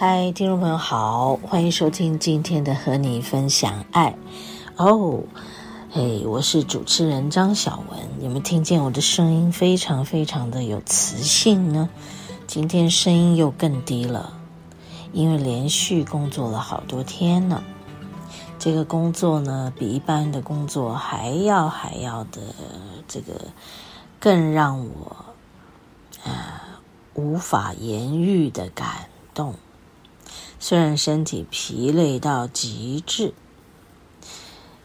嗨，听众朋友好，欢迎收听今天的和你分享爱哦。嘿，我是主持人张小文，有没有听见我的声音非常非常的有磁性呢？今天声音又更低了，因为连续工作了好多天了。这个工作呢，比一般的工作还要还要的这个更让我啊、呃、无法言喻的感动。虽然身体疲累到极致，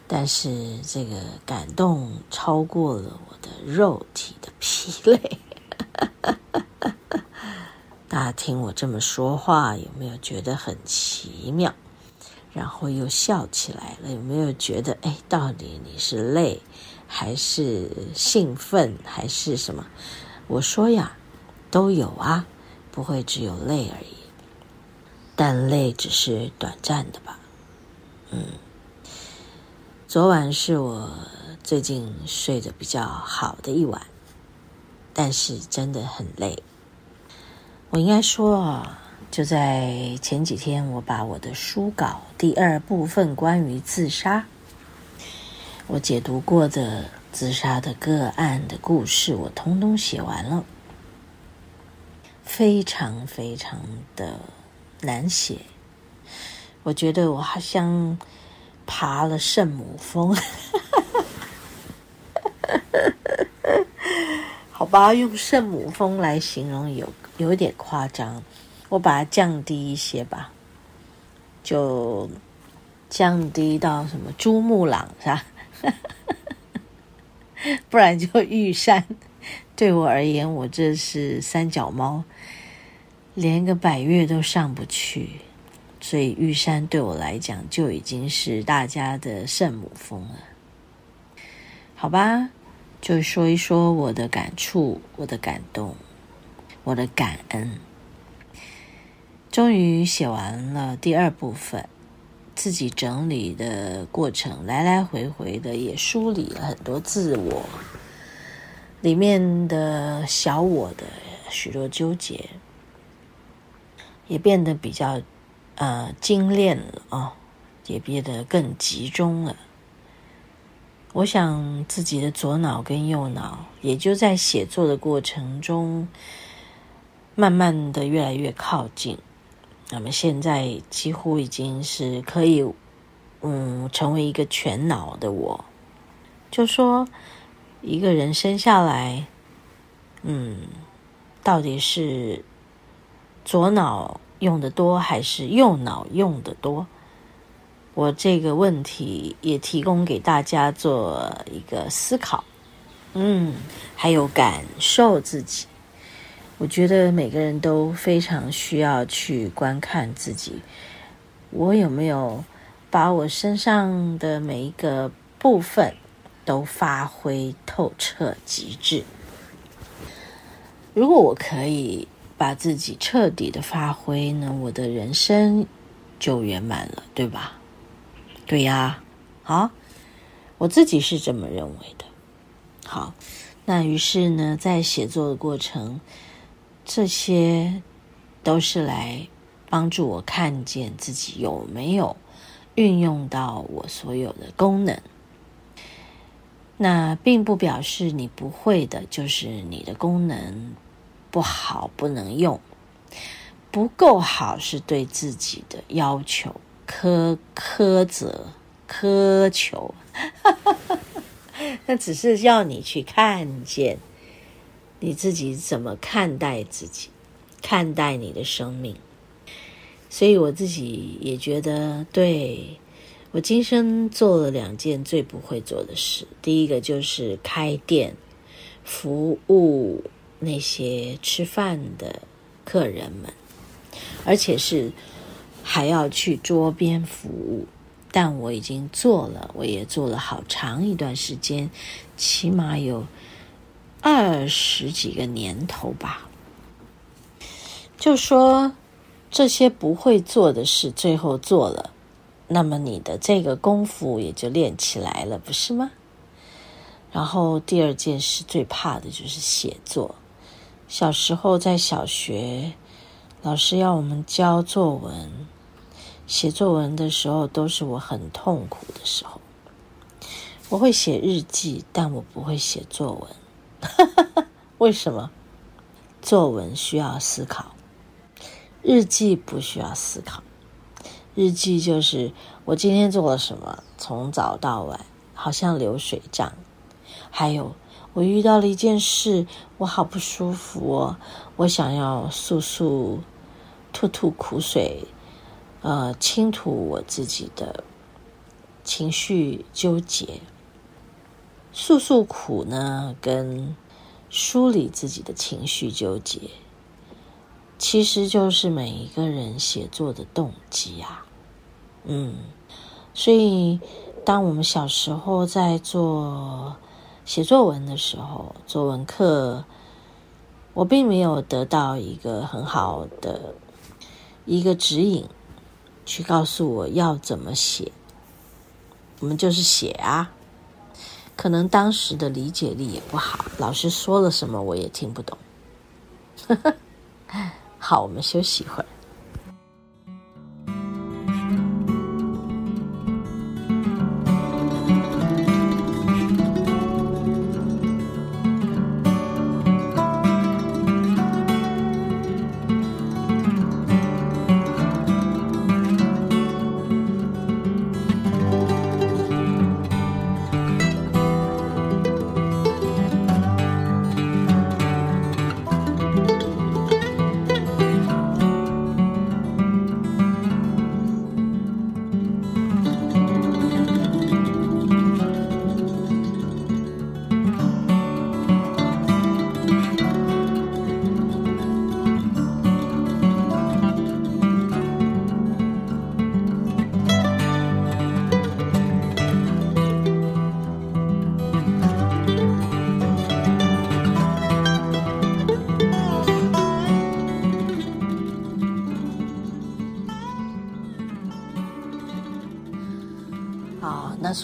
但是这个感动超过了我的肉体的疲累。大家听我这么说话，有没有觉得很奇妙？然后又笑起来了，有没有觉得，哎，到底你是累，还是兴奋，还是什么？我说呀，都有啊，不会只有累而已。但累只是短暂的吧，嗯。昨晚是我最近睡得比较好的一晚，但是真的很累。我应该说啊，就在前几天，我把我的书稿第二部分关于自杀，我解读过的自杀的个案的故事，我通通写完了，非常非常的。难写，我觉得我好像爬了圣母峰，好吧，用圣母峰来形容有有一点夸张，我把它降低一些吧，就降低到什么珠穆朗是吧？不然就玉山。对我而言，我这是三脚猫。连个百岳都上不去，所以玉山对我来讲就已经是大家的圣母峰了。好吧，就说一说我的感触、我的感动、我的感恩。终于写完了第二部分，自己整理的过程，来来回回的也梳理了很多自我里面的小我的许多纠结。也变得比较，呃，精炼了啊、哦，也变得更集中了。我想自己的左脑跟右脑，也就在写作的过程中，慢慢的越来越靠近。那么现在几乎已经是可以，嗯，成为一个全脑的我。就说一个人生下来，嗯，到底是。左脑用的多还是右脑用的多？我这个问题也提供给大家做一个思考，嗯，还有感受自己。我觉得每个人都非常需要去观看自己，我有没有把我身上的每一个部分都发挥透彻极致？如果我可以。把自己彻底的发挥呢，我的人生就圆满了，对吧？对呀，好，我自己是这么认为的。好，那于是呢，在写作的过程，这些都是来帮助我看见自己有没有运用到我所有的功能。那并不表示你不会的，就是你的功能。不好，不能用，不够好是对自己的要求，苛苛责、苛求，那只是要你去看见你自己怎么看待自己，看待你的生命。所以我自己也觉得，对，我今生做了两件最不会做的事。第一个就是开店，服务那些吃饭的客人们，而且是还要去桌边服务。但我已经做了，我也做了好长一段时间，起码有二十几个年头吧。就说。这些不会做的事，最后做了，那么你的这个功夫也就练起来了，不是吗？然后第二件事最怕的就是写作。小时候在小学，老师要我们教作文，写作文的时候都是我很痛苦的时候。我会写日记，但我不会写作文。为什么？作文需要思考。日记不需要思考，日记就是我今天做了什么，从早到晚，好像流水账。还有，我遇到了一件事，我好不舒服哦，我想要诉诉、吐吐苦水，呃，倾吐我自己的情绪纠结。诉诉苦呢，跟梳理自己的情绪纠结。其实就是每一个人写作的动机啊，嗯，所以当我们小时候在做写作文的时候，作文课，我并没有得到一个很好的一个指引，去告诉我要怎么写。我们就是写啊，可能当时的理解力也不好，老师说了什么我也听不懂。好，我们休息一会儿。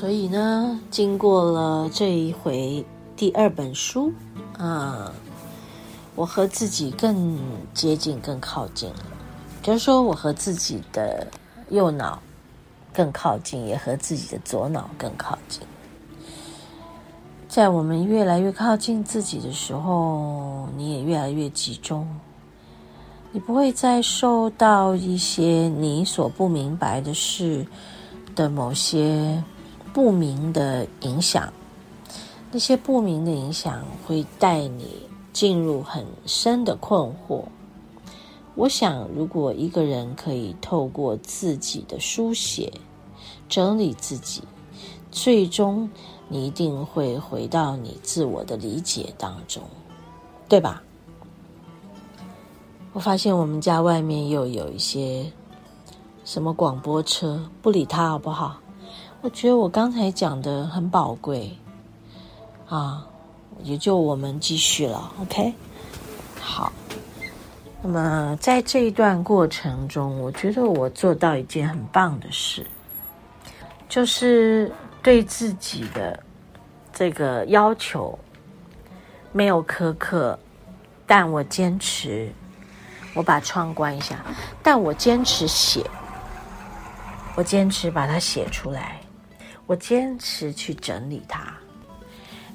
所以呢，经过了这一回第二本书啊，我和自己更接近、更靠近了。就是说，我和自己的右脑更靠近，也和自己的左脑更靠近。在我们越来越靠近自己的时候，你也越来越集中，你不会再受到一些你所不明白的事的某些。不明的影响，那些不明的影响会带你进入很深的困惑。我想，如果一个人可以透过自己的书写整理自己，最终你一定会回到你自我的理解当中，对吧？我发现我们家外面又有一些什么广播车，不理他好不好？我觉得我刚才讲的很宝贵，啊，也就我们继续了，OK？好，那么在这一段过程中，我觉得我做到一件很棒的事，就是对自己的这个要求没有苛刻，但我坚持，我把窗关一下，但我坚持写，我坚持把它写出来。我坚持去整理它，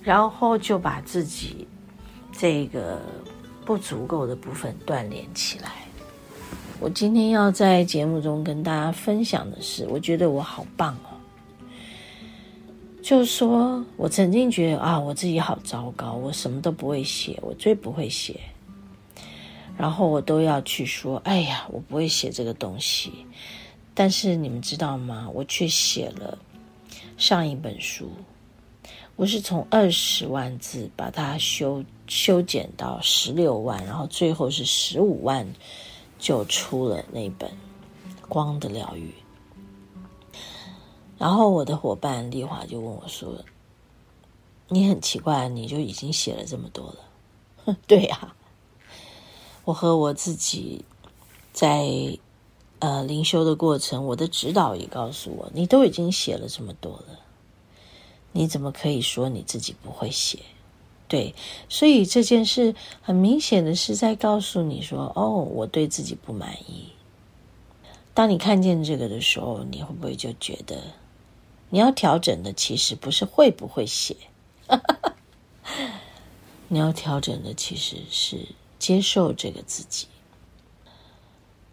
然后就把自己这个不足够的部分锻炼起来。我今天要在节目中跟大家分享的是，我觉得我好棒哦。就是说我曾经觉得啊，我自己好糟糕，我什么都不会写，我最不会写。然后我都要去说，哎呀，我不会写这个东西。但是你们知道吗？我却写了上一本书。我是从二十万字把它修修剪到十六万，然后最后是十五万就出了那本《光的疗愈》。然后我的伙伴丽华就问我说：“你很奇怪，你就已经写了这么多了？”哼，对呀，我和我自己在呃灵修的过程，我的指导也告诉我，你都已经写了这么多了。你怎么可以说你自己不会写？对，所以这件事很明显的是在告诉你说：“哦，我对自己不满意。”当你看见这个的时候，你会不会就觉得你要调整的其实不是会不会写，你要调整的其实是接受这个自己。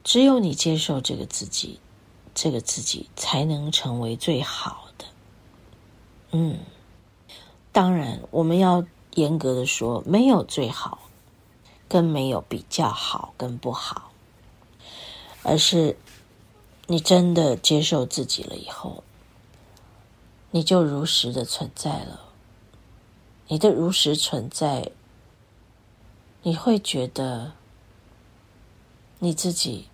只有你接受这个自己，这个自己才能成为最好的。嗯，当然，我们要严格的说，没有最好，跟没有比较好跟不好，而是你真的接受自己了以后，你就如实的存在了。你的如实存在，你会觉得你自己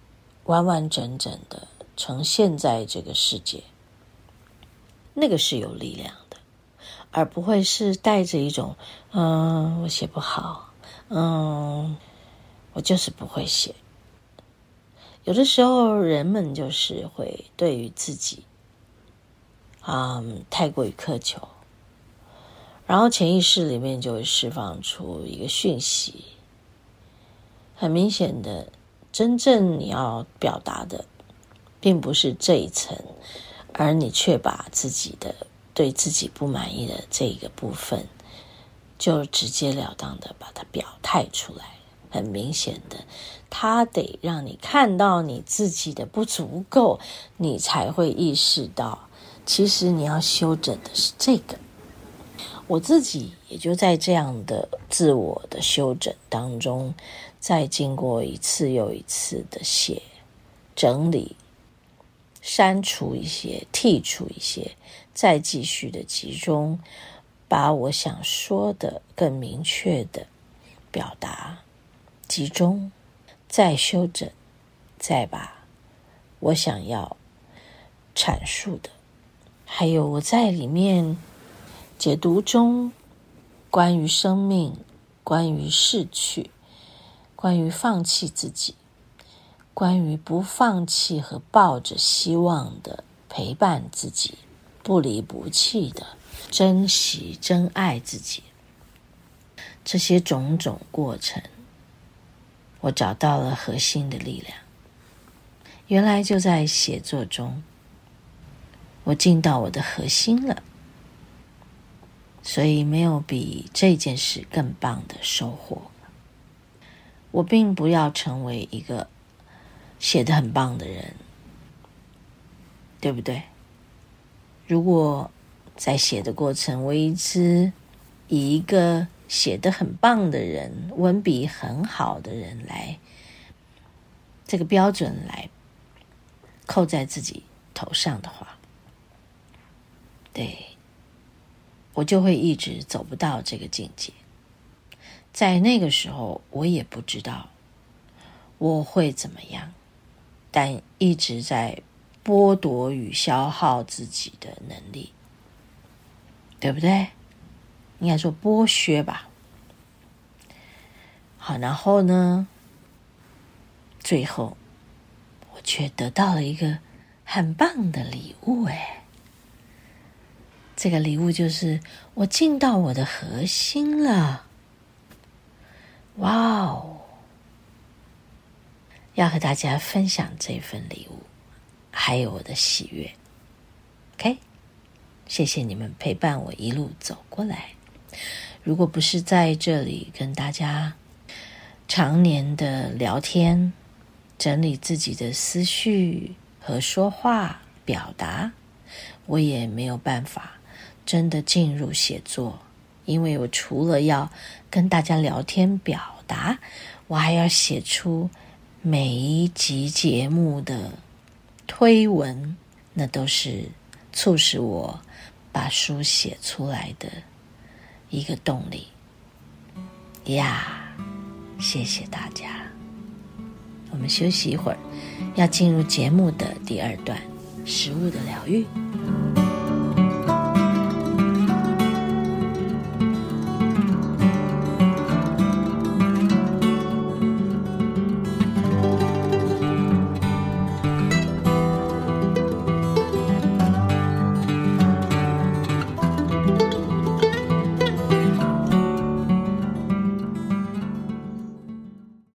完完整整的呈现在这个世界，那个是有力量的。而不会是带着一种，嗯，我写不好，嗯，我就是不会写。有的时候，人们就是会对于自己，嗯，太过于苛求，然后潜意识里面就会释放出一个讯息，很明显的，真正你要表达的，并不是这一层，而你却把自己的。对自己不满意的这个部分，就直截了当的把它表态出来。很明显的，他得让你看到你自己的不足够，你才会意识到，其实你要修整的是这个。我自己也就在这样的自我的修整当中，再经过一次又一次的写、整理。删除一些，剔除一些，再继续的集中，把我想说的更明确的表达，集中，再修整，再把我想要阐述的，还有我在里面解读中关于生命、关于逝去、关于放弃自己。关于不放弃和抱着希望的陪伴自己，不离不弃的珍惜、珍爱自己，这些种种过程，我找到了核心的力量。原来就在写作中，我进到我的核心了。所以没有比这件事更棒的收获。我并不要成为一个。写得很棒的人，对不对？如果在写的过程，我一直以一个写得很棒的人、文笔很好的人来这个标准来扣在自己头上的话，对，我就会一直走不到这个境界。在那个时候，我也不知道我会怎么样。但一直在剥夺与消耗自己的能力，对不对？应该说剥削吧。好，然后呢，最后我却得到了一个很棒的礼物，哎，这个礼物就是我进到我的核心了。哇哦！要和大家分享这份礼物，还有我的喜悦。OK，谢谢你们陪伴我一路走过来。如果不是在这里跟大家常年的聊天，整理自己的思绪和说话表达，我也没有办法真的进入写作，因为我除了要跟大家聊天表达，我还要写出每一集节目的推文，那都是促使我把书写出来的一个动力呀。谢谢大家。我们休息一会儿，要进入节目的第二段——食物的疗愈。